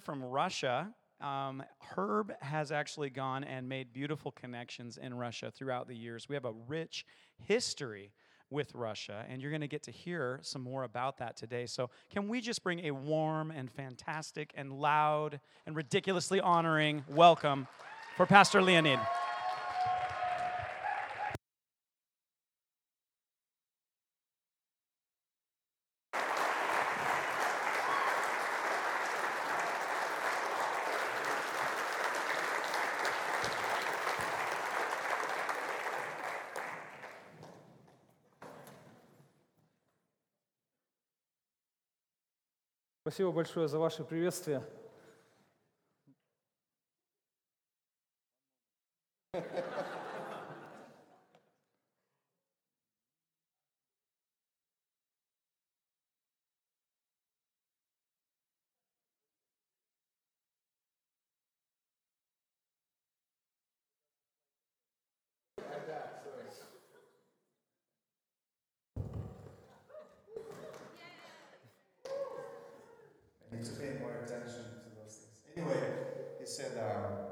from Russia. Um, Herb has actually gone and made beautiful connections in Russia throughout the years. We have a rich history with Russia, and you're going to get to hear some more about that today. So, can we just bring a warm and fantastic and loud and ridiculously honoring welcome for Pastor Leonid? Спасибо большое за ваше приветствие. I need to pay more attention to those things. Anyway, he said, um, I'm, th- I'm very thankful to be here for your greetings. А,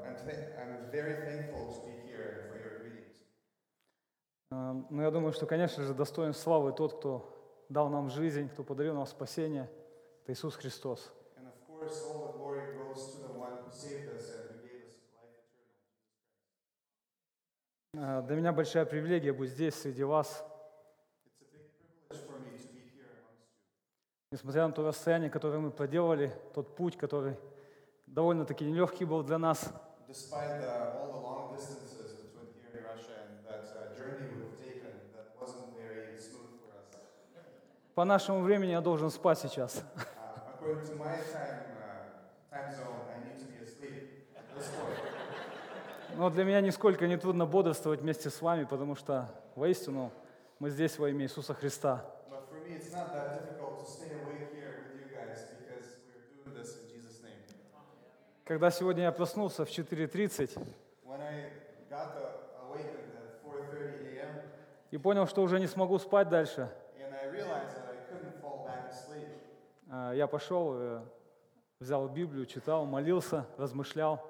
Но я думаю, что, конечно же, достоин славы тот, кто дал нам жизнь, кто подарил нам спасение. Это Иисус Христос. А, Для меня большая привилегия быть здесь, среди вас. Несмотря на то расстояние, которое мы проделали, тот путь, который довольно-таки нелегкий был для нас, Despite the, all the long distances between here and Russia and that uh, journey we've taken that wasn't very smooth for us. по нашему времени я должен спать сейчас. Uh, according to my time, uh, time zone, I need to be asleep at this point. Но для меня нисколько не трудно бодрствовать вместе с вами, потому что воистину мы здесь во имя Иисуса Христа. But for me, it's not that difficult to stay awake here with you guys because we're doing this in Jesus' name. Когда сегодня я проснулся в 4.30 When I got uh, awakened at 4:30 a.m. и понял, что уже не смогу спать дальше, а, я пошел, э, взял Библию, читал, молился, размышлял.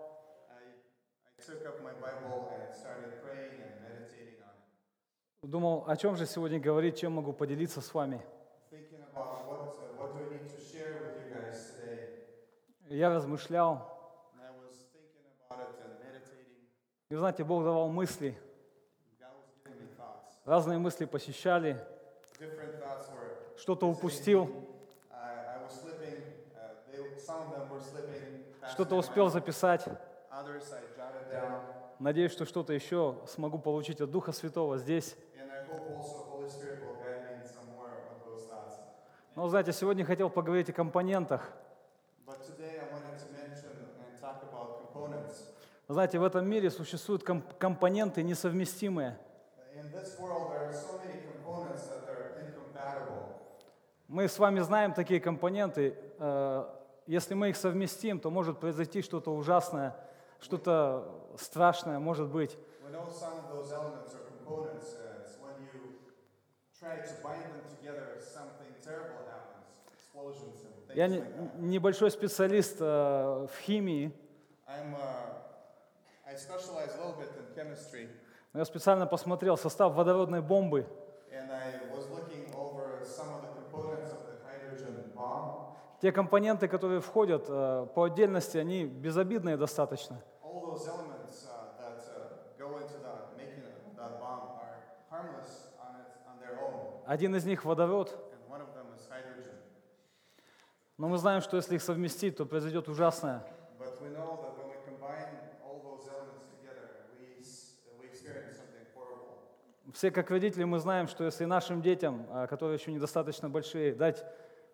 Думал, о чем же сегодня говорить, чем могу поделиться с вами. thinking about what uh, what do I need to share with you guys today. Я размышлял, And I was thinking about it and meditating. И знаете, Бог давал мысли, разные мысли посещали, что-то упустил. Uh, что-то успел записать. Надеюсь, что что-то еще смогу получить от Духа Святого здесь. Но, знаете, сегодня хотел поговорить о компонентах. But today I wanted to mention and talk about components. Знаете, в этом мире существуют ком- компоненты несовместимые. Мы с вами знаем такие компоненты. Э, Если мы их совместим, то может произойти что-то ужасное, что-то страшное, может быть. Uh, Я не- небольшой специалист э, в химии, I'm, uh, a но я специально посмотрел состав водородной бомбы. Те компоненты, которые входят э, по отдельности, они безобидные достаточно. Uh, uh, Один из них водород, но мы знаем, что если их совместить, то произойдет ужасное. But we know that when we combine all those elements together, we, s- we experience something horrible. Все как родители мы знаем, что если нашим детям, а, которые еще недостаточно большие, дать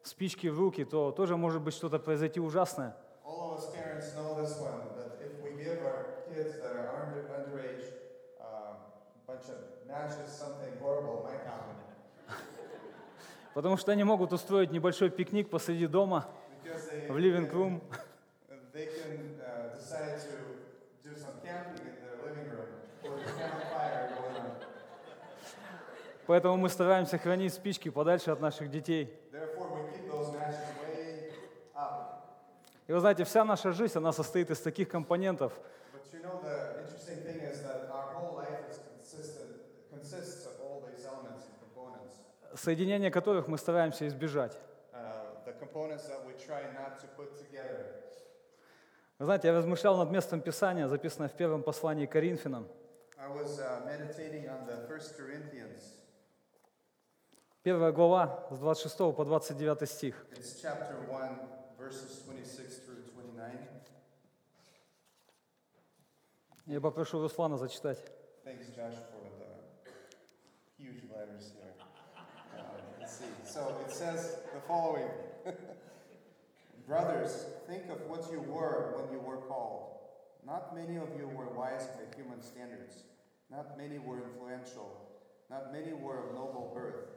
спички в руки, то тоже может быть что-то произойти ужасное. One, underage uh, matches, happen. Потому что они могут устроить небольшой пикник посреди дома, в living room, they can uh, decide to do some camping in their living room with a campfire going on. Поэтому мы стараемся хранить спички подальше от наших детей. И вы знаете, вся наша жизнь, она состоит из таких компонентов. Соединение которых мы стараемся избежать. Uh. Вы знаете, я размышлял над местом Писания, записанное в первом послании Коринфянам. I was uh, meditating on the First Corinthians. Первая глава с 26 по 29 стих. It's chapter 1, verses 26 through 29. Я попрошу Руслана зачитать. Thanks, Josh, for the huge letters here. Uh, let's see. So it says the following Brothers, think of what you were when you were called. Not many of you were wise by human standards. Not many were influential. Not many were of noble birth.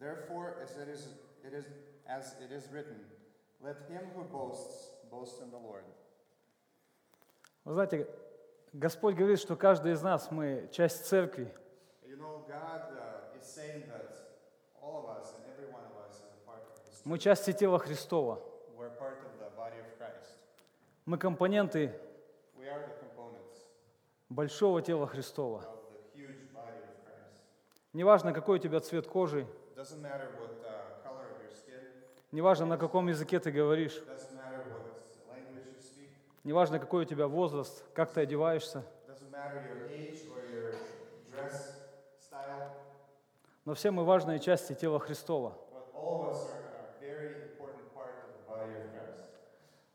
Therefore, as it is, it is, as it is written, let him who boasts boast in the Lord. Вы знаете, Господь говорит, что каждый из нас, мы часть церкви. You know, God uh, is saying that all of us and every one of us is a part of His. Мы части тела Христова. We're part of the body of Christ. Мы компоненты We are the components большого тела Христова. of the huge body of Christ. Неважно, какой у тебя цвет кожи, Uh, неважно, на каком языке ты говоришь, неважно, какой у тебя возраст, как ты одеваешься, но все мы важные части тела Христова.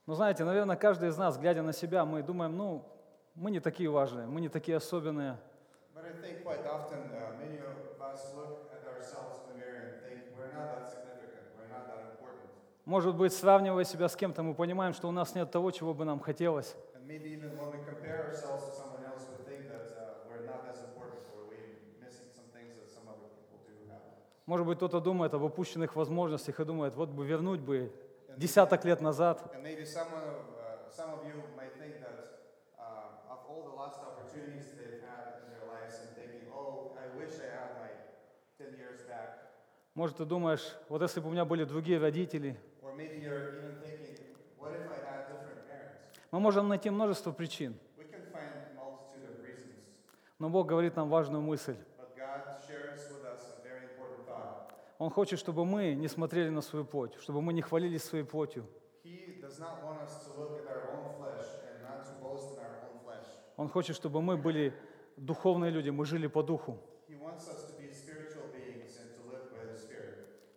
Но знаете, наверное, каждый из нас, глядя на себя, мы думаем, ну, мы не такие важные, мы не такие особенные. But I think quite often uh, many of us look at ourselves in the mirror and think we're not that significant, we're not that important. Может быть, сравнивая себя с кем-то, мы понимаем, что у нас нет того, чего бы нам хотелось. Uh. Может быть, кто-то думает об упущенных возможностях и думает, вот бы вернуть бы десяток лет назад. And maybe someone of, uh, some of you might think that uh, of all the lost opportunities they've had in their lives and thinking, oh, I wish I had my 10 years back. Может, ты думаешь, вот если бы у меня были другие родители, Мы можем найти множество причин. Но Бог говорит нам важную мысль. Он хочет, чтобы мы не смотрели на свою плоть, чтобы мы не хвалились своей плотью. Он хочет, чтобы мы были духовные люди, мы жили по духу.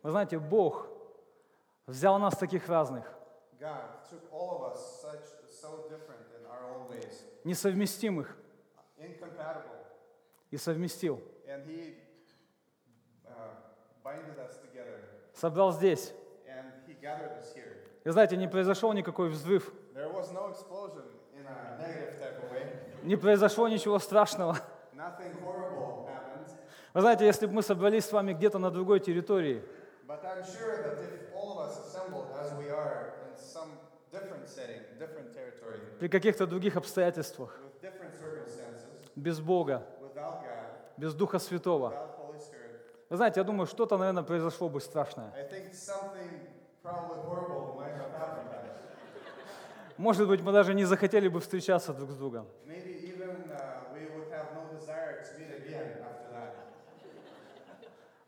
Вы знаете, Бог взял нас таких разных, such so несовместимых, и совместил. He uh, Собрал здесь. И знаете, не произошел никакой взрыв, no не произошло ничего страшного. Вы знаете, если бы мы собрались с вами где-то на другой территории, sure that if all of us assembled as we are in some different setting, different territory, при каких-то других обстоятельствах, без Бога, без Духа Святого, вы знаете, я думаю, что-то, наверное, произошло бы страшное. Может быть, мы даже не захотели бы встречаться друг с другом. Uh.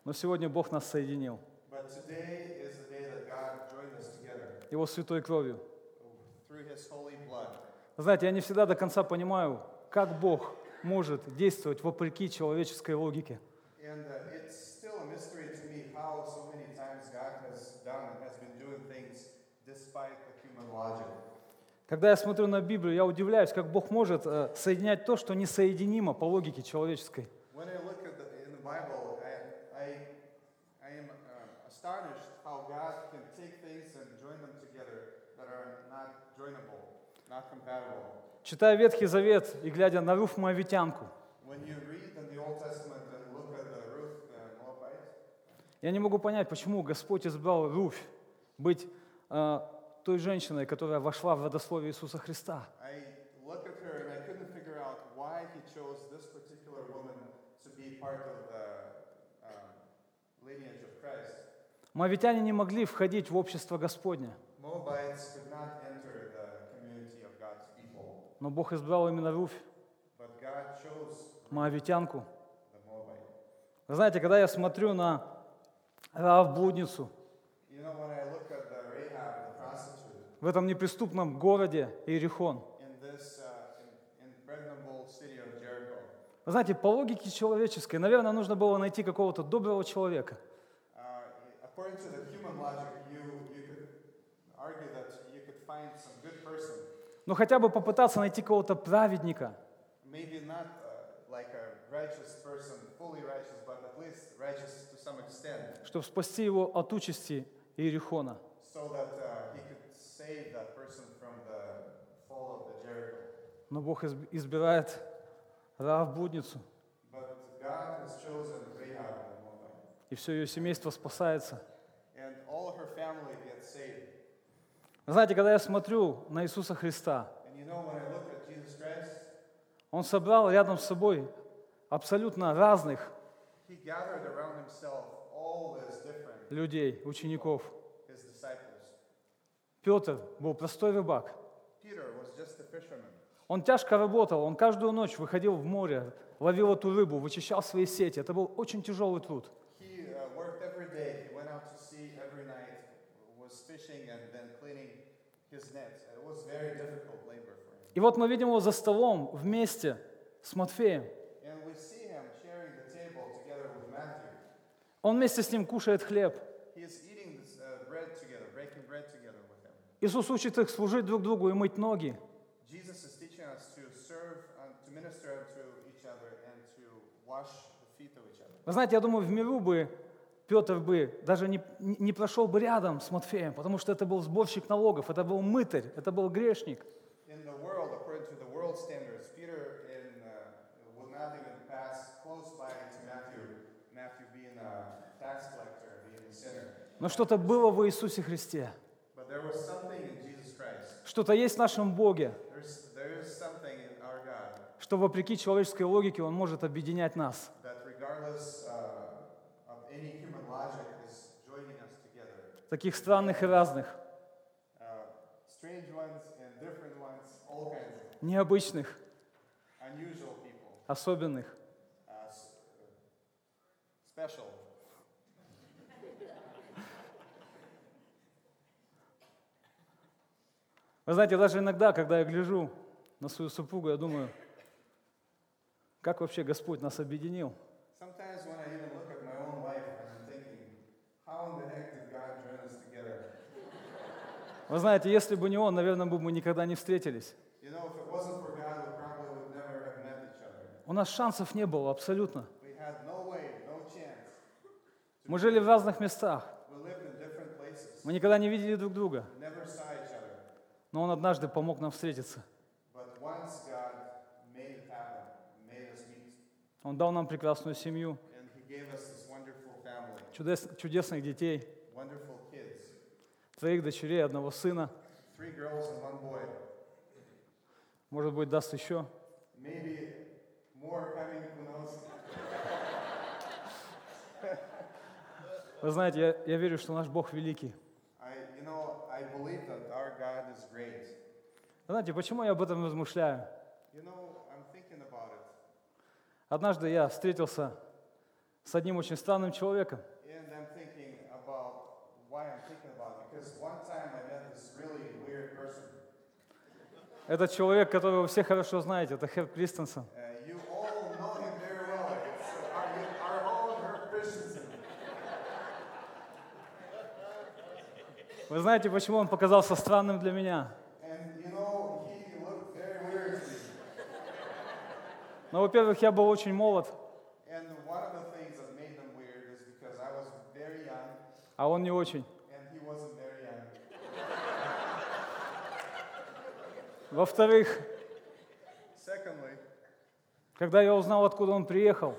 Но сегодня Бог нас соединил Его святой кровью. Знаете, я не всегда до конца понимаю, как Бог может действовать вопреки человеческой логике. And uh, so done. Когда я смотрю на Библию, я удивляюсь, как Бог может э, соединять то, что несоединимо по логике человеческой. When I look at the, in the Bible, I, I, I am uh, astonished how God can take things and join them together that are not joinable not compatible. Читая Ветхий Завет и глядя на Руф Моавитянку, uh, я не могу понять, почему Господь избрал Руфь быть э, той женщиной, которая вошла в родословие Иисуса Христа. Christ. Моавитяне не могли входить в общество Господне, Moabites could not enter the community of God's people, но Бог избрал именно Руфь, Моавитянку. Вы знаете, когда я смотрю на Раав блудницу в этом неприступном городе Иерихон, uh, вы знаете, по логике человеческой, наверное, нужно было найти какого-то доброго человека, uh, according to the human logic, you, you could argue that you could find some good person, но хотя бы попытаться найти кого-то праведника, not uh, like person, righteous, чтобы спасти его от участи Иерихона. so that uh. Но Бог изб- избирает Раав блудницу, и все ее семейство спасается. and all her family gets saved. Вы знаете, когда я смотрю на Иисуса Христа, Он собрал рядом с собой абсолютно разных людей, учеников. Петр был простой рыбак. Он тяжко работал, он каждую ночь выходил в море, ловил эту рыбу, вычищал свои сети. Это был очень тяжелый труд. He uh, worked every day. He went out to sea every night, was fishing and then cleaning his nets. It was very difficult labor for him. И вот мы видим его за столом вместе с Матфеем. Он вместе с ним кушает хлеб. Uh. Иисус учит их служить друг другу и мыть ноги. Вы знаете, я думаю, в миру бы Петр бы даже не, не прошел бы рядом с Матфеем, потому что это был сборщик налогов, это был мытарь, это был грешник. Uh. Но что-то было в Иисусе Христе. Что-то есть в нашем Боге, что вопреки человеческой логике Он может объединять нас. that, regardless uh, of any human logic, is joining us together. Таких странных и разных, Uh, необычных, особенных. uh. Вы знаете, даже иногда, когда я гляжу на свою супругу, я думаю, как вообще Господь нас объединил? Sometimes when I even look at my own life and I'm thinking, how in the heck did God join us together? Вы знаете, если бы не Он, наверное, бы мы никогда не встретились. You know, God. У нас шансов не было абсолютно. No way, no. Мы жили в разных местах. Мы никогда не видели друг друга. Но Он однажды помог нам встретиться. Made happen, made Он дал нам прекрасную семью, чудес- чудесных детей, троих дочерей, одного сына. Может быть, даст еще. Вы знаете, я, я верю, что наш Бог великий. I, you know, I believe that our God is great. Знаете, почему я об этом размышляю? You know, I'm thinking about it. Однажды я встретился с одним очень странным человеком. And I'm thinking about why I'm thinking about it. Because one time I met this really weird person. Этот человек, которого вы все хорошо знаете, это Херб Кристенсен. Uh. Вы знаете, почему он показался странным для меня? Ну, во-первых, я был очень молод, а он не очень. and he wasn't very young. Во-вторых, когда я узнал, откуда он приехал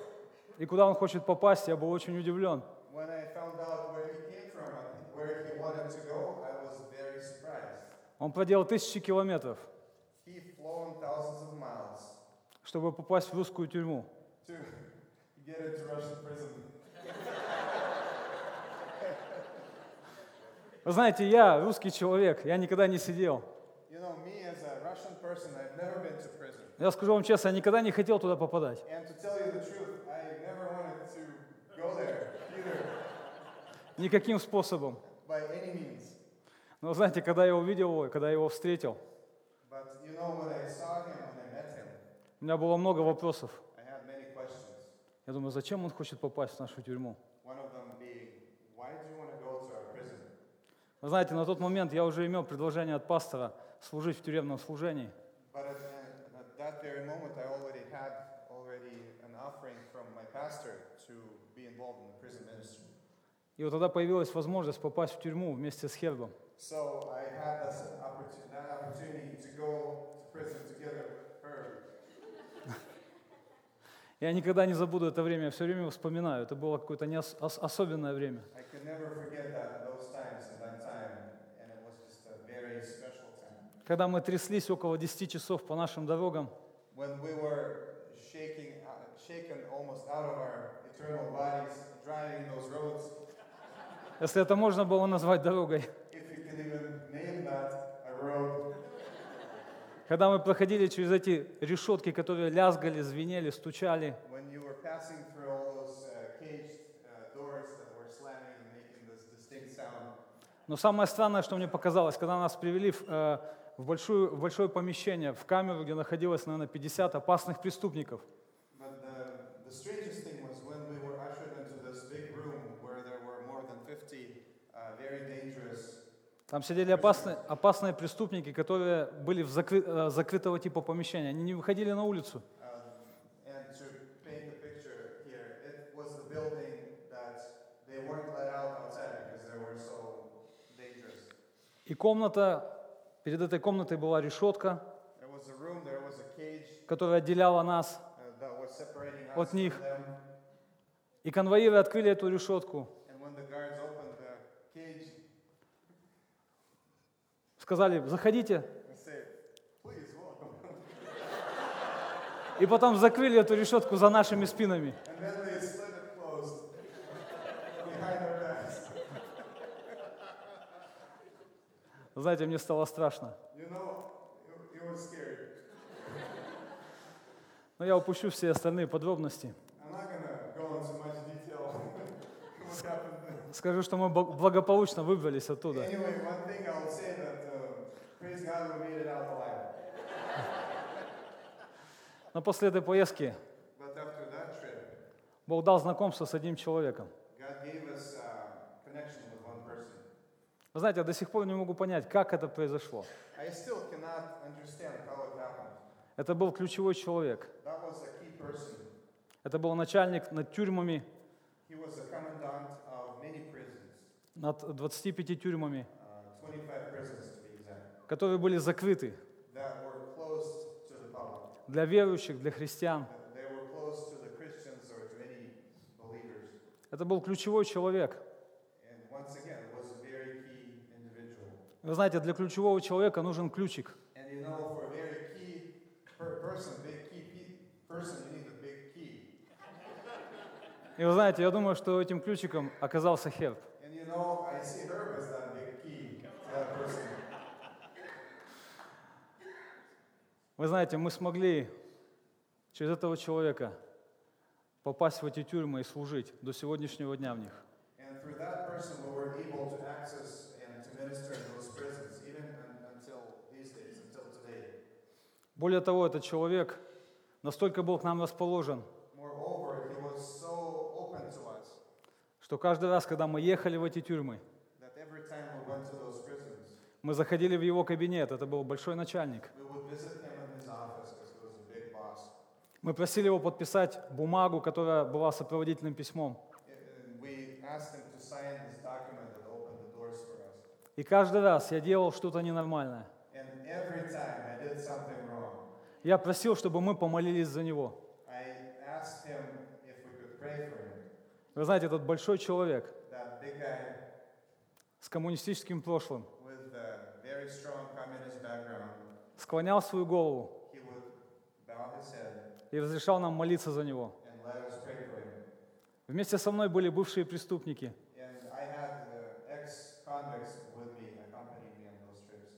и куда он хочет попасть, я был очень удивлен. Он проделал тысячи километров, чтобы попасть в русскую тюрьму. Вы знаете, я русский человек, я никогда не сидел. Я скажу вам честно, я никогда не хотел туда попадать. Никаким способом. Но знаете, когда я увидел его, когда я его встретил, you know, him, у меня было много вопросов. Я думаю, зачем он хочет попасть в нашу тюрьму? Вы знаете, на тот момент я уже имел предложение от пастора служить в тюремном служении. И вот тогда появилась возможность попасть в тюрьму вместе с Хербом. So I had this opportunity, that opportunity to go to prison together with her. Я никогда не забуду это время, я все время вспоминаю. Это было какое-то неос- ос- особенное время. I could never forget that those times and that time, and it was just a very special time. Когда мы тряслись около 10 часов по нашим дорогам, When we were shaking, uh, shaken almost out of our eternal bodies, driving those roads, если это можно было назвать дорогой. if you can even name that a road. Когда мы проходили через эти решетки, которые лязгали, звенели, стучали, When you were passing through all those uh, caged uh, doors that were slamming and making this distinct sound. Но самое странное, что мне показалось, когда нас привели в, э, в, большую, в большое помещение, в камеру, где находилось, наверное, 50 опасных преступников. But the, the strangest thing was when we were ushered into this big room where there were more than 50 uh, very dangerous Там сидели опасные, опасные преступники, которые были в закры- э, закрытого типа помещения. Они не выходили на улицу. Um. И комната, перед этой комнатой была решетка, которая отделяла нас. uh, От них. И конвоиры открыли эту решетку, сказали, заходите. И потом закрыли эту решетку за нашими спинами. Знаете, мне стало страшно. Но я упущу все остальные подробности. Скажу, что мы бл- благополучно выбрались оттуда. Uh. Но после этой поездки Бог дал знакомство с одним человеком. God gave us uh, connection with one person. Вы знаете, я до сих пор не могу понять, как это произошло. Это был ключевой человек. Это был начальник над тюрьмами, над 25 тюрьмами, uh, 25 prisons to be exact, которые были закрыты для верующих, для христиан. Это был ключевой человек. And once again, it was a very key individual. Вы знаете, для ключевого человека нужен ключик. You know, key person, key person. И вы знаете, я думаю, что этим ключиком оказался Херб. You know, key. Вы знаете, мы смогли через этого человека попасть в эти тюрьмы и служить до сегодняшнего дня в них. And through that person, we were able to access and to minister Более того, этот человек настолько был к нам расположен, что каждый раз, когда мы ехали в эти тюрьмы, мы заходили в его кабинет, это был большой начальник. Мы просили его подписать бумагу, которая была сопроводительным письмом. И каждый раз я делал что-то ненормальное. And every time I did Я просил, чтобы мы помолились за него. Вы знаете, этот большой человек с коммунистическим прошлым склонял свою голову и разрешал нам молиться за него. Вместе со мной были бывшие преступники.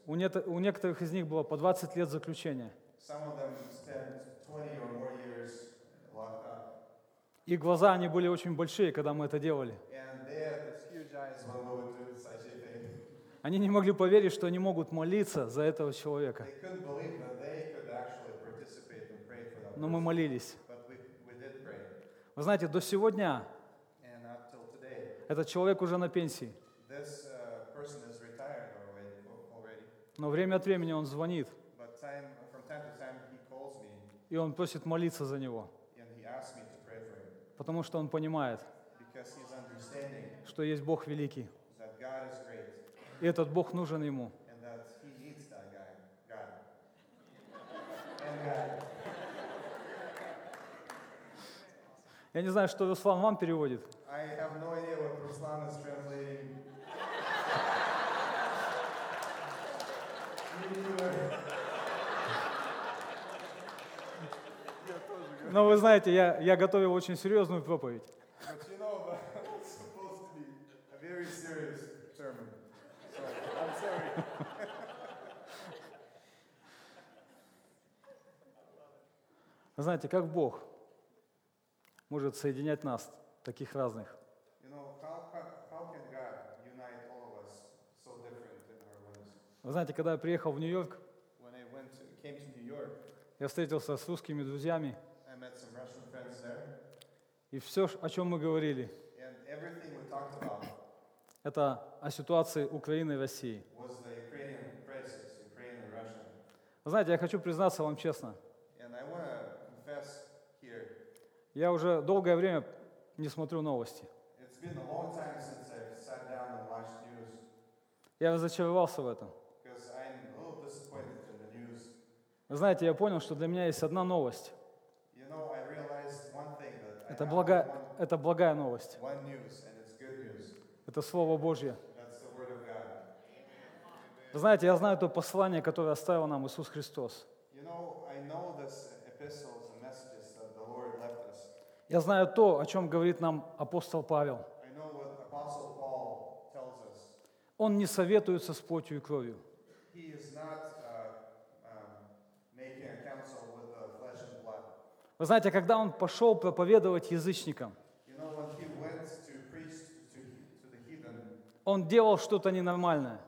У некоторых из них было по 20 лет заключения. Some of them spent 20 or more years locked up. И глаза они были очень большие, когда мы это делали. Они не могли поверить, что они могут молиться за этого человека. Но мы молились. Вы знаете, до сегодня этот человек уже на пенсии. uh. Но время от времени он звонит, But time, from time to time, he calls me и он просит молиться за него. Потому что он понимает, что есть Бог великий. И этот Бог нужен ему. Я не знаю, что Руслан вам переводит. No idea what Ruslan is translating. Me neither. Но вы знаете, я, я готовил очень серьезную проповедь. You know. So знаете, как Бог может соединять нас, таких разных. You know, how, how, so? Вы знаете, когда я приехал в Нью-Йорк, я встретился с русскими друзьями, I met some Russian friends there, и все, о чем мы говорили, это о ситуации Украины и России. Вы знаете, я хочу признаться вам честно, я уже долгое время не смотрю новости. Я разочаровался в этом. Вы знаете, я понял, что для меня есть одна новость. You know, I realized one thing that I Это, one, это благая новость. Это Слово Божье. Вы знаете, я знаю то послание, которое оставил нам Иисус Христос. Я знаю то, о чем говорит нам апостол Павел. Он не советуется с плотью и кровью. He is not uh, um, making a counsel with the flesh and blood. Вы знаете, когда он пошел проповедовать язычникам, он делал что-то ненормальное.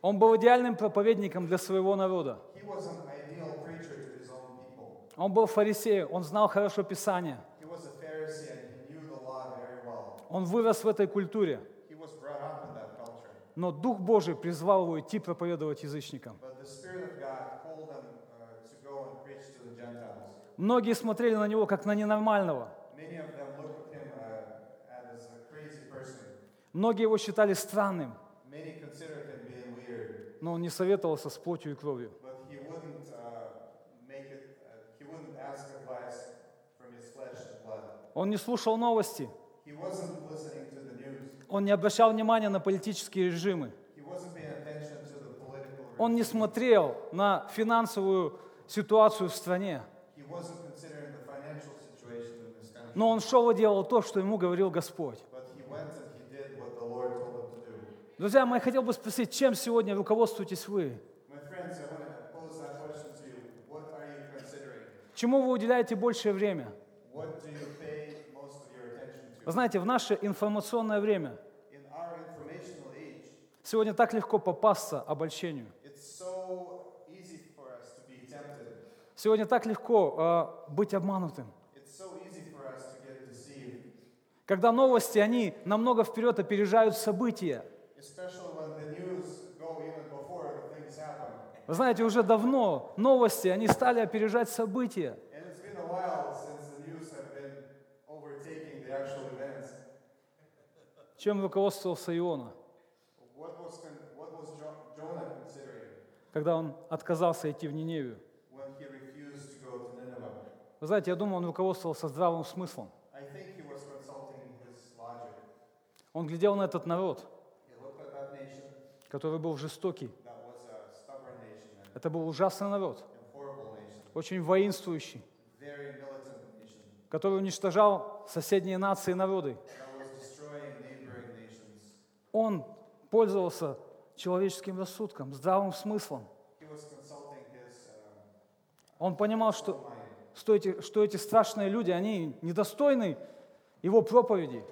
Он был идеальным проповедником для своего народа. Он был фарисеем, он знал хорошо Писание. Он вырос в этой культуре. Но Дух Божий призвал его идти проповедовать язычникам. But the Spirit of God called him uh, to go and preach to the Gentiles. Многие смотрели на него как на ненормального. Uh. Многие его считали странным, но он не советовался с плотью и кровью. Uh, uh. Он не слушал новости, он не обращал внимания на политические режимы, он не смотрел на финансовую ситуацию в стране, Но он шел и делал то, что ему говорил Господь. Друзья мои, хотел бы спросить, чем сегодня руководствуетесь вы? Чему вы уделяете большее время? Вы знаете, в наше информационное время сегодня так легко попасться обольщению. it's so easy for us to be tempted. Сегодня так легко э, быть обманутым. Когда новости, они намного вперед опережают события. Вы знаете, уже давно новости, они стали опережать события. Чем руководствовался Иона? Когда он отказался идти в Ниневию. when he refused to go to Nineveh. Вы знаете, я думаю, он руководствовался здравым смыслом. Он глядел на этот народ, который был жестокий. Это был ужасный народ, очень воинствующий, который уничтожал соседние нации и народы. Он пользовался человеческим рассудком, здравым смыслом. Uh, Он понимал, что. Что, эти, что эти страшные люди, они недостойны его проповеди.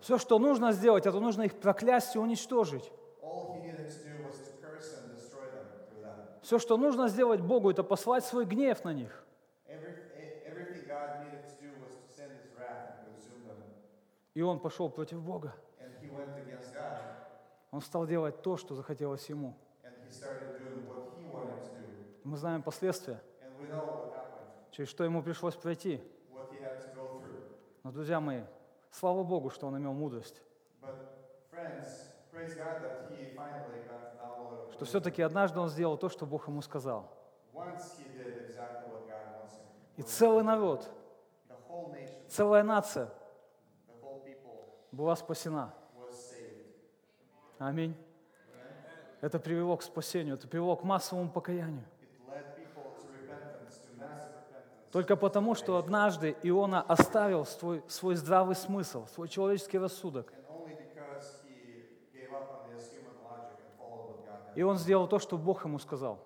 Все, что нужно сделать, это нужно их проклясть и уничтожить. Все, что нужно сделать Богу, это послать свой гнев на них. E-. И он пошел против Бога. And he went against God, Он стал делать то, что захотелось ему. Мы знаем последствия, через что ему пришлось пройти. Но, друзья мои, слава Богу, что он имел мудрость. Что все-таки однажды он сделал то, что Бог ему сказал. И целый народ, целая нация была спасена. Аминь. Это привело к спасению, это привело к массовому покаянию. Только потому, что однажды Иона оставил свой, свой здравый смысл, свой человеческий рассудок. И он сделал то, что Бог ему сказал.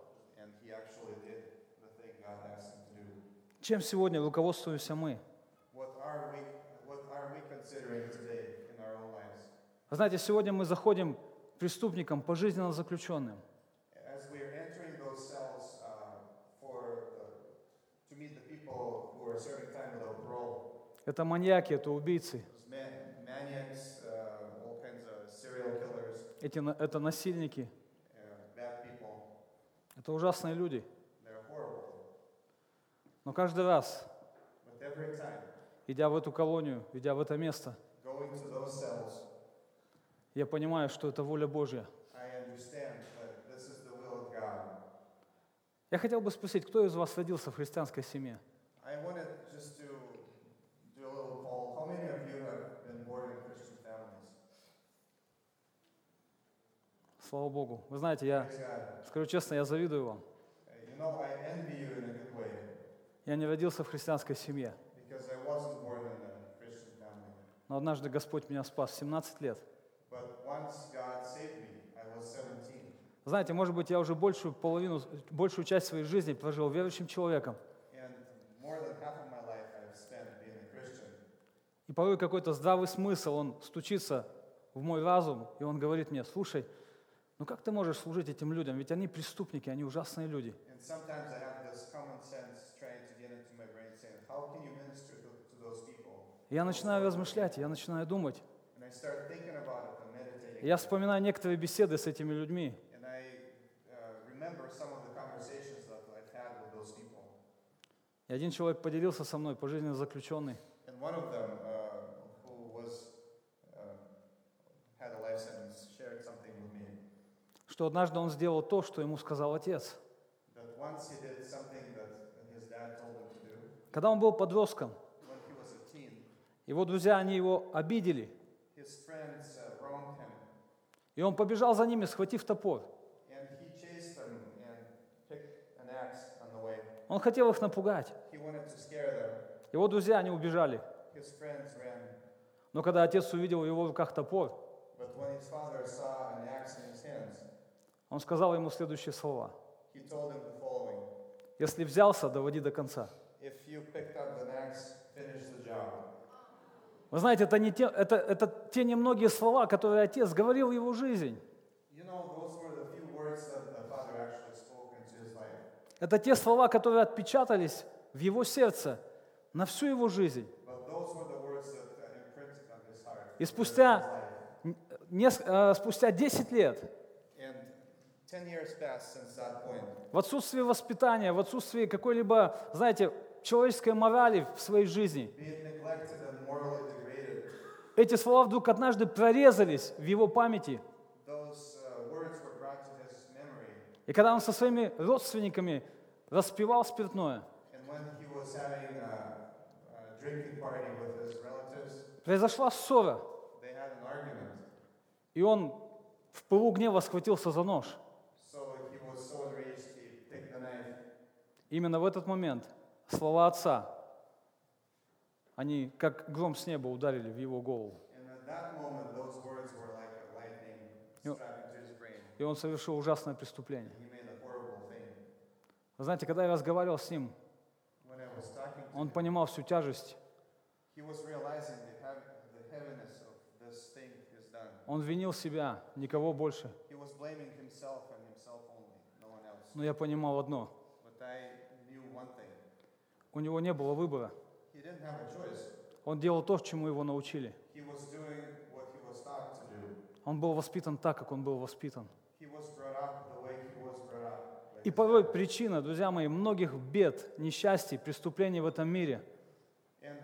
Чем сегодня руководствуемся мы? Знаете, сегодня мы заходим преступникам, пожизненно заключенным. Uh, Это маньяки, это убийцы, uh, эти, это насильники, uh, это ужасные люди. Но каждый раз, идя в эту колонию, идя в это место, going to those cells, я понимаю, что это воля Божья. Я хотел бы спросить, кто из вас родился в христианской семье? Слава Богу. Вы знаете, я скажу честно, я завидую вам. Uh, Я не родился в христианской семье, но однажды Господь меня спас в 17 лет. But once God saved me, I was 17. Знаете, может быть, я уже большую половину, большую часть своей жизни прожил верующим человеком. И порой какой-то здравый смысл, он стучится в мой разум, и он говорит мне, слушай, ну как ты можешь служить этим людям? Ведь они преступники, они ужасные люди. Я начинаю размышлять, я начинаю думать. Я вспоминаю некоторые беседы с этими людьми. And I uh, remember some of the conversations that I've had with those people. И один человек поделился со мной, пожизненно заключенный. Them, uh, was uh, sentence, что однажды он сделал то, что ему сказал отец. Когда он был подростком, teen, его друзья, они его обидели, friends uh, и он побежал за ними, схватив топор. and he chased them and picked an axe on the way. Он хотел их напугать. Его друзья, они убежали. Но когда отец увидел в его руках топор, он сказал ему следующие слова. Если взялся, доводи до конца. Вы знаете, это, не те, это, это те немногие слова, которые отец говорил в его жизнь. You know, those were the few words that the father actually spoke into his life. Это те слова, которые отпечатались в его сердце на всю его жизнь. И спустя, э, спустя 10 лет, And 10 years passed since that point. в отсутствии воспитания, в отсутствии какой-либо, знаете, человеческой морали в своей жизни, эти слова вдруг однажды прорезались в его памяти. those uh, words were brought to his memory. И когда он со своими родственниками распивал спиртное, his relatives, произошла ссора, и он в пылу гнева схватился за нож. Именно в этот момент слова отца, они как гром с неба ударили в его голову. И он совершил ужасное преступление. Вы знаете, когда я разговаривал с ним, он понимал всю тяжесть. Он винил себя, никого больше. Но я понимал одно. У него не было выбора. Он делал то, чему его научили. Он был воспитан так, как он был воспитан. He was brought up the way he was brought up. И порой причина, друзья мои, многих бед, несчастий, преступлений в этом мире uh,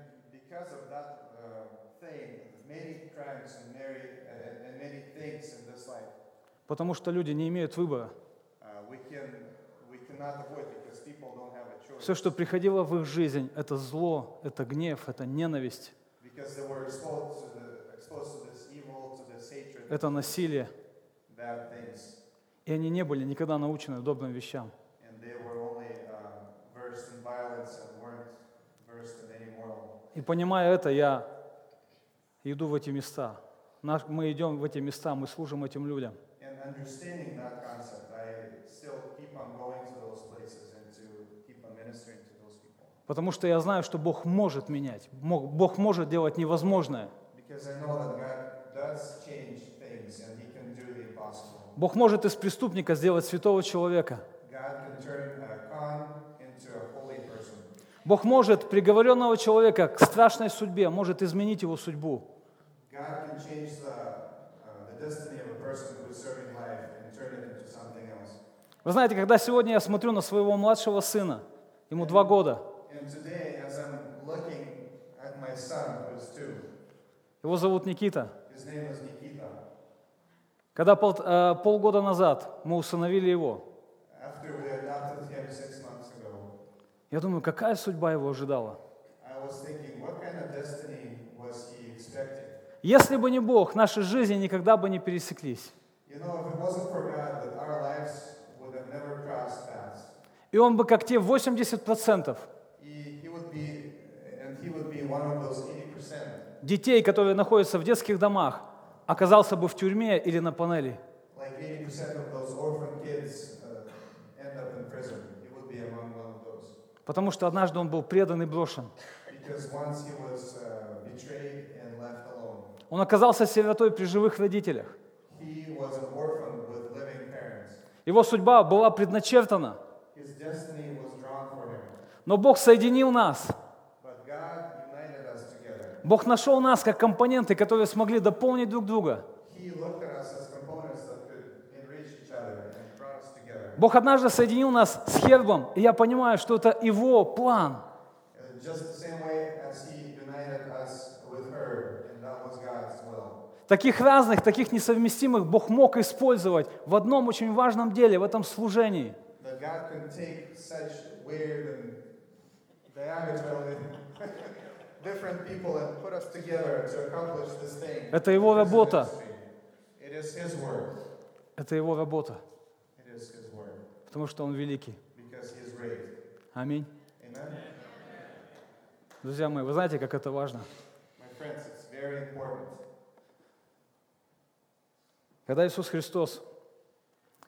Потому что люди не имеют выбора. uh. Все, что приходило в их жизнь, это зло, это гнев, это ненависть, это насилие. И они не были никогда научены добрым вещам. Uh. И понимая это, я иду в эти места. Мы идем в эти места, мы служим этим людям. Потому что я знаю, что Бог может менять. Бог может делать невозможное. Because I know that God does change things and He can do the impossible. Бог может из преступника сделать святого человека. Person. Бог может приговоренного человека к страшной судьбе, может изменить его судьбу. Uh. Вы знаете, когда сегодня я смотрю на своего младшего сына, ему два года, его зовут Никита. his name is Nikita. Когда пол- э, полгода назад мы усыновили его, я думаю, какая судьба его ожидала? Если бы не Бог, наши жизни никогда бы не пересеклись. И он бы, как те 80% He, he would be, and he would be one of those 80%, детей, которые находятся в детских домах, оказался бы в тюрьме или на панели. like 80% of those orphan kids uh, end up in prison. He would be among one of those. Потому что однажды он был предан и брошен. Uh. Он оказался сиротой при живых родителях. Его судьба была предначертана. Но Бог соединил нас. But God united us together. Бог нашел нас как компоненты, которые смогли дополнить друг друга. Бог однажды соединил нас с Хербом, и я понимаю, что это Его план. Таких разных, таких несовместимых Бог мог использовать в одном очень важном деле, в этом служении. Это Его работа. Это Его работа, потому что Он великий. Аминь. Друзья мои, вы знаете, как это важно? Когда Иисус Христос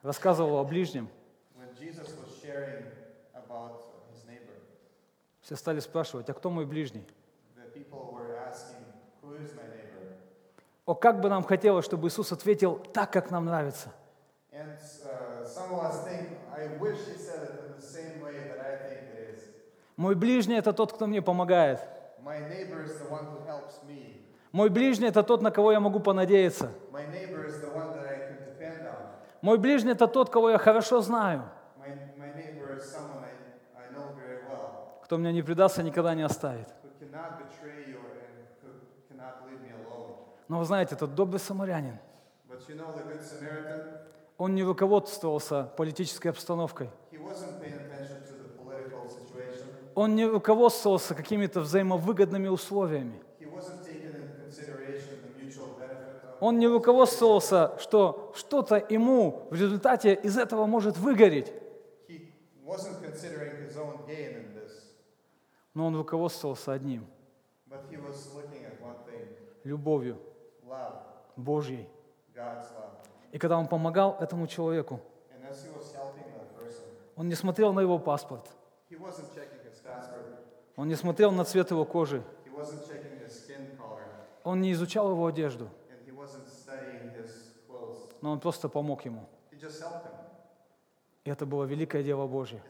рассказывал о ближнем, все стали спрашивать, а кто мой ближний? the people were asking, Who is my neighbor? О, как бы нам хотелось, чтобы Иисус ответил так, как нам нравится. And uh, think. Мой ближний – это тот, кто мне помогает. Мой ближний – это тот, на кого я могу понадеяться. Мой ближний – это тот, кого я хорошо знаю, My, my I, I well, кто меня не предаст и никогда не оставит. who cannot betray you and who cannot leave me alone. Но вы знаете, этот добрый самарянин, you know, он не руководствовался политической обстановкой. Он не руководствовался какими-то взаимовыгодными условиями. Он не руководствовался, что что-то ему в результате из этого может выгореть. Но он руководствовался одним любовью Божьей. И когда он помогал этому человеку, он не смотрел на его паспорт, он не смотрел на цвет его кожи, он не изучал его одежду, но он просто помог ему. И это было великое дело Божье.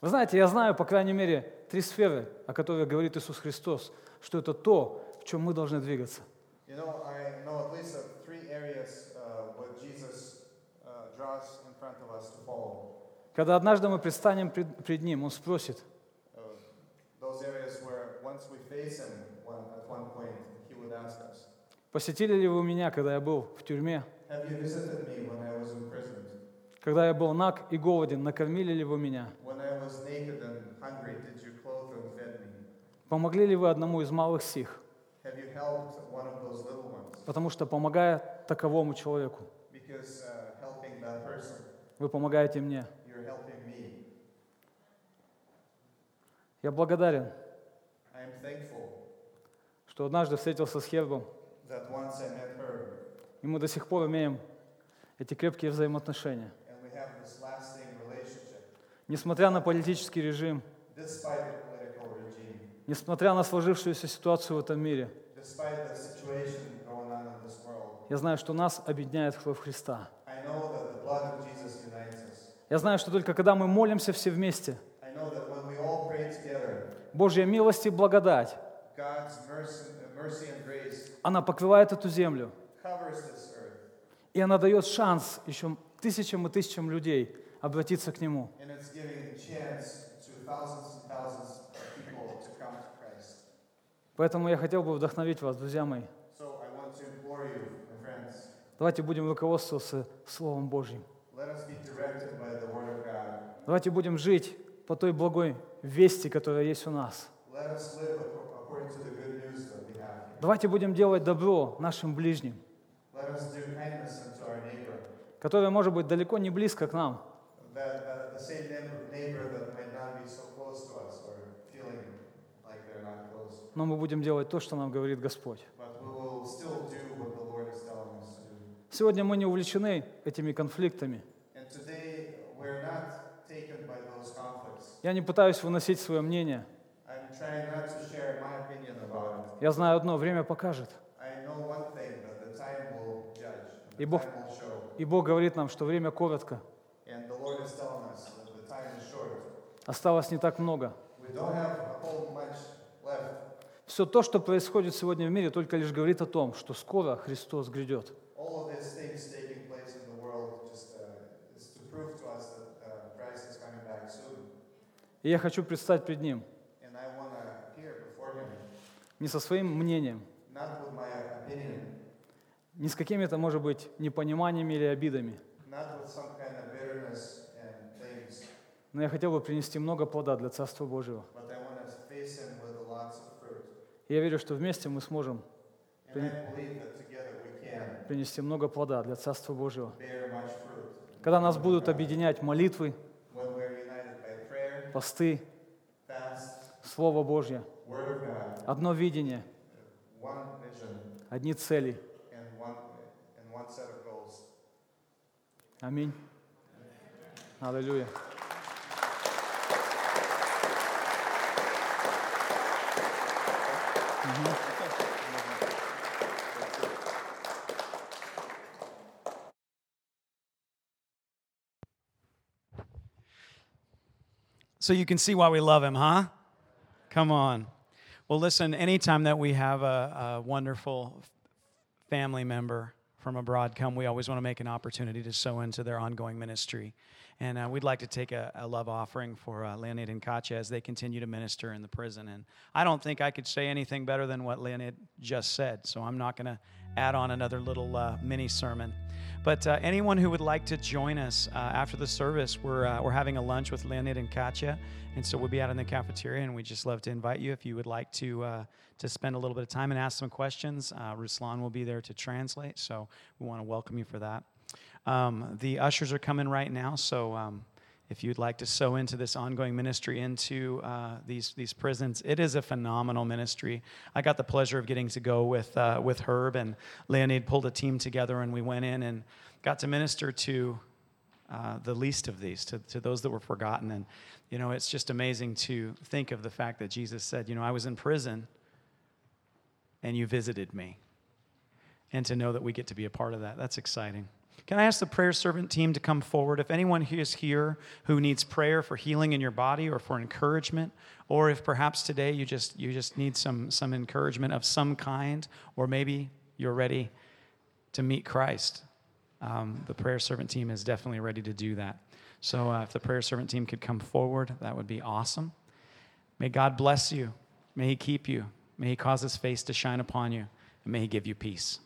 Вы знаете, я знаю, по крайней мере, три сферы, о которых говорит Иисус Христос, что это то, в чем мы должны двигаться. You know, I know at least of three areas uh, what Jesus uh, draws in front of us to follow. Когда однажды мы предстанем пред, пред Ним, Он спросит, Uh, those areas where once we face Him one, at one point, He would ask us, посетили ли вы меня, когда я был в тюрьме, Have you visited me when I was imprisoned? когда я был наг и голоден, накормили ли вы меня, When I was naked and hungry, did you clothe and fed me? помогли ли вы одному из малых сих, потому что помогая таковому человеку, uh, вы помогаете мне. Я благодарен, что однажды встретился с her, и мы до сих пор имеем эти крепкие взаимоотношения. Несмотря на политический режим, несмотря на сложившуюся ситуацию в этом мире, я знаю, что нас объединяет кровь Христа. Я знаю, что только когда мы молимся все вместе, Божья милость и благодать, она покрывает эту землю, и она дает шанс еще тысячам и тысячам людей обратиться к Нему. and it's giving a chance to thousands and thousands of people to come to Christ. Поэтому я хотел бы вдохновить вас, друзья мои. Давайте будем руководствоваться Словом Божьим. Давайте будем жить по той благой вести, которая есть у нас. Давайте будем делать добро нашим ближним, которое может быть далеко не близко к нам, that, that the same neighbor, neighbor that might not be so close to us or feeling like they're not close. Но мы будем делать то, что нам говорит Господь. Сегодня мы не увлечены этими конфликтами. Я не пытаюсь выносить свое мнение. Я знаю одно, время покажет. И Бог-. И Бог говорит нам, что время коротко. Осталось не так много. We don't have a whole much left. Все то, что происходит сегодня в мире, только лишь говорит о том, что скоро Христос грядет. Uh, uh. И я хочу предстать пред Ним не со своим мнением, не с какими-то, может быть, непониманиями или обидами, но я хотел бы принести много плода для Царства Божьего. but I want to face Him with lots of fruit. И я верю, что вместе мы сможем принести много плода для Царства Божьего. Когда нас будут объединять молитвы, посты, Слово Божье, одно видение, одни цели. Аминь. Аллилуйя. Mm-hmm. So you can see why we love him, huh? Come on. Well, listen, anytime that we have a, a wonderful family member, from abroad come, we always want to make an opportunity to sow into their ongoing ministry. And uh, we'd like to take a, a love offering for uh, Leonid and Katya as they continue to minister in the prison. And I don't think I could say anything better than what Leonid just said, so I'm not going to add on another little uh, mini sermon. But uh, anyone who would like to join us uh, after the service, we're, uh, we're having a lunch with Leonid and Katya. And so we'll be out in the cafeteria, and we'd just love to invite you if you would like to, uh, to spend a little bit of time and ask some questions. Uh, Ruslan will be there to translate, so we want to welcome you for that. Um, the ushers are coming right now, so um, if you'd like to sow into this ongoing ministry into uh, these these prisons, it is a phenomenal ministry. I got the pleasure of getting to go with uh, with Herb and Leonid pulled a team together, and we went in and got to minister to uh, the least of these, to, to those that were forgotten. And you know, it's just amazing to think of the fact that Jesus said, you know, I was in prison, and you visited me, and to know that we get to be a part of that. That's exciting. Can I ask the prayer servant team to come forward? If anyone is here who needs prayer for healing in your body or for encouragement, or if perhaps today you just you just need some some encouragement of some kind, or maybe you're ready to meet Christ, um, the prayer servant team is definitely ready to do that. So uh, if the prayer servant team could come forward, that would be awesome. May God bless you. May He keep you. May He cause His face to shine upon you, and may He give you peace.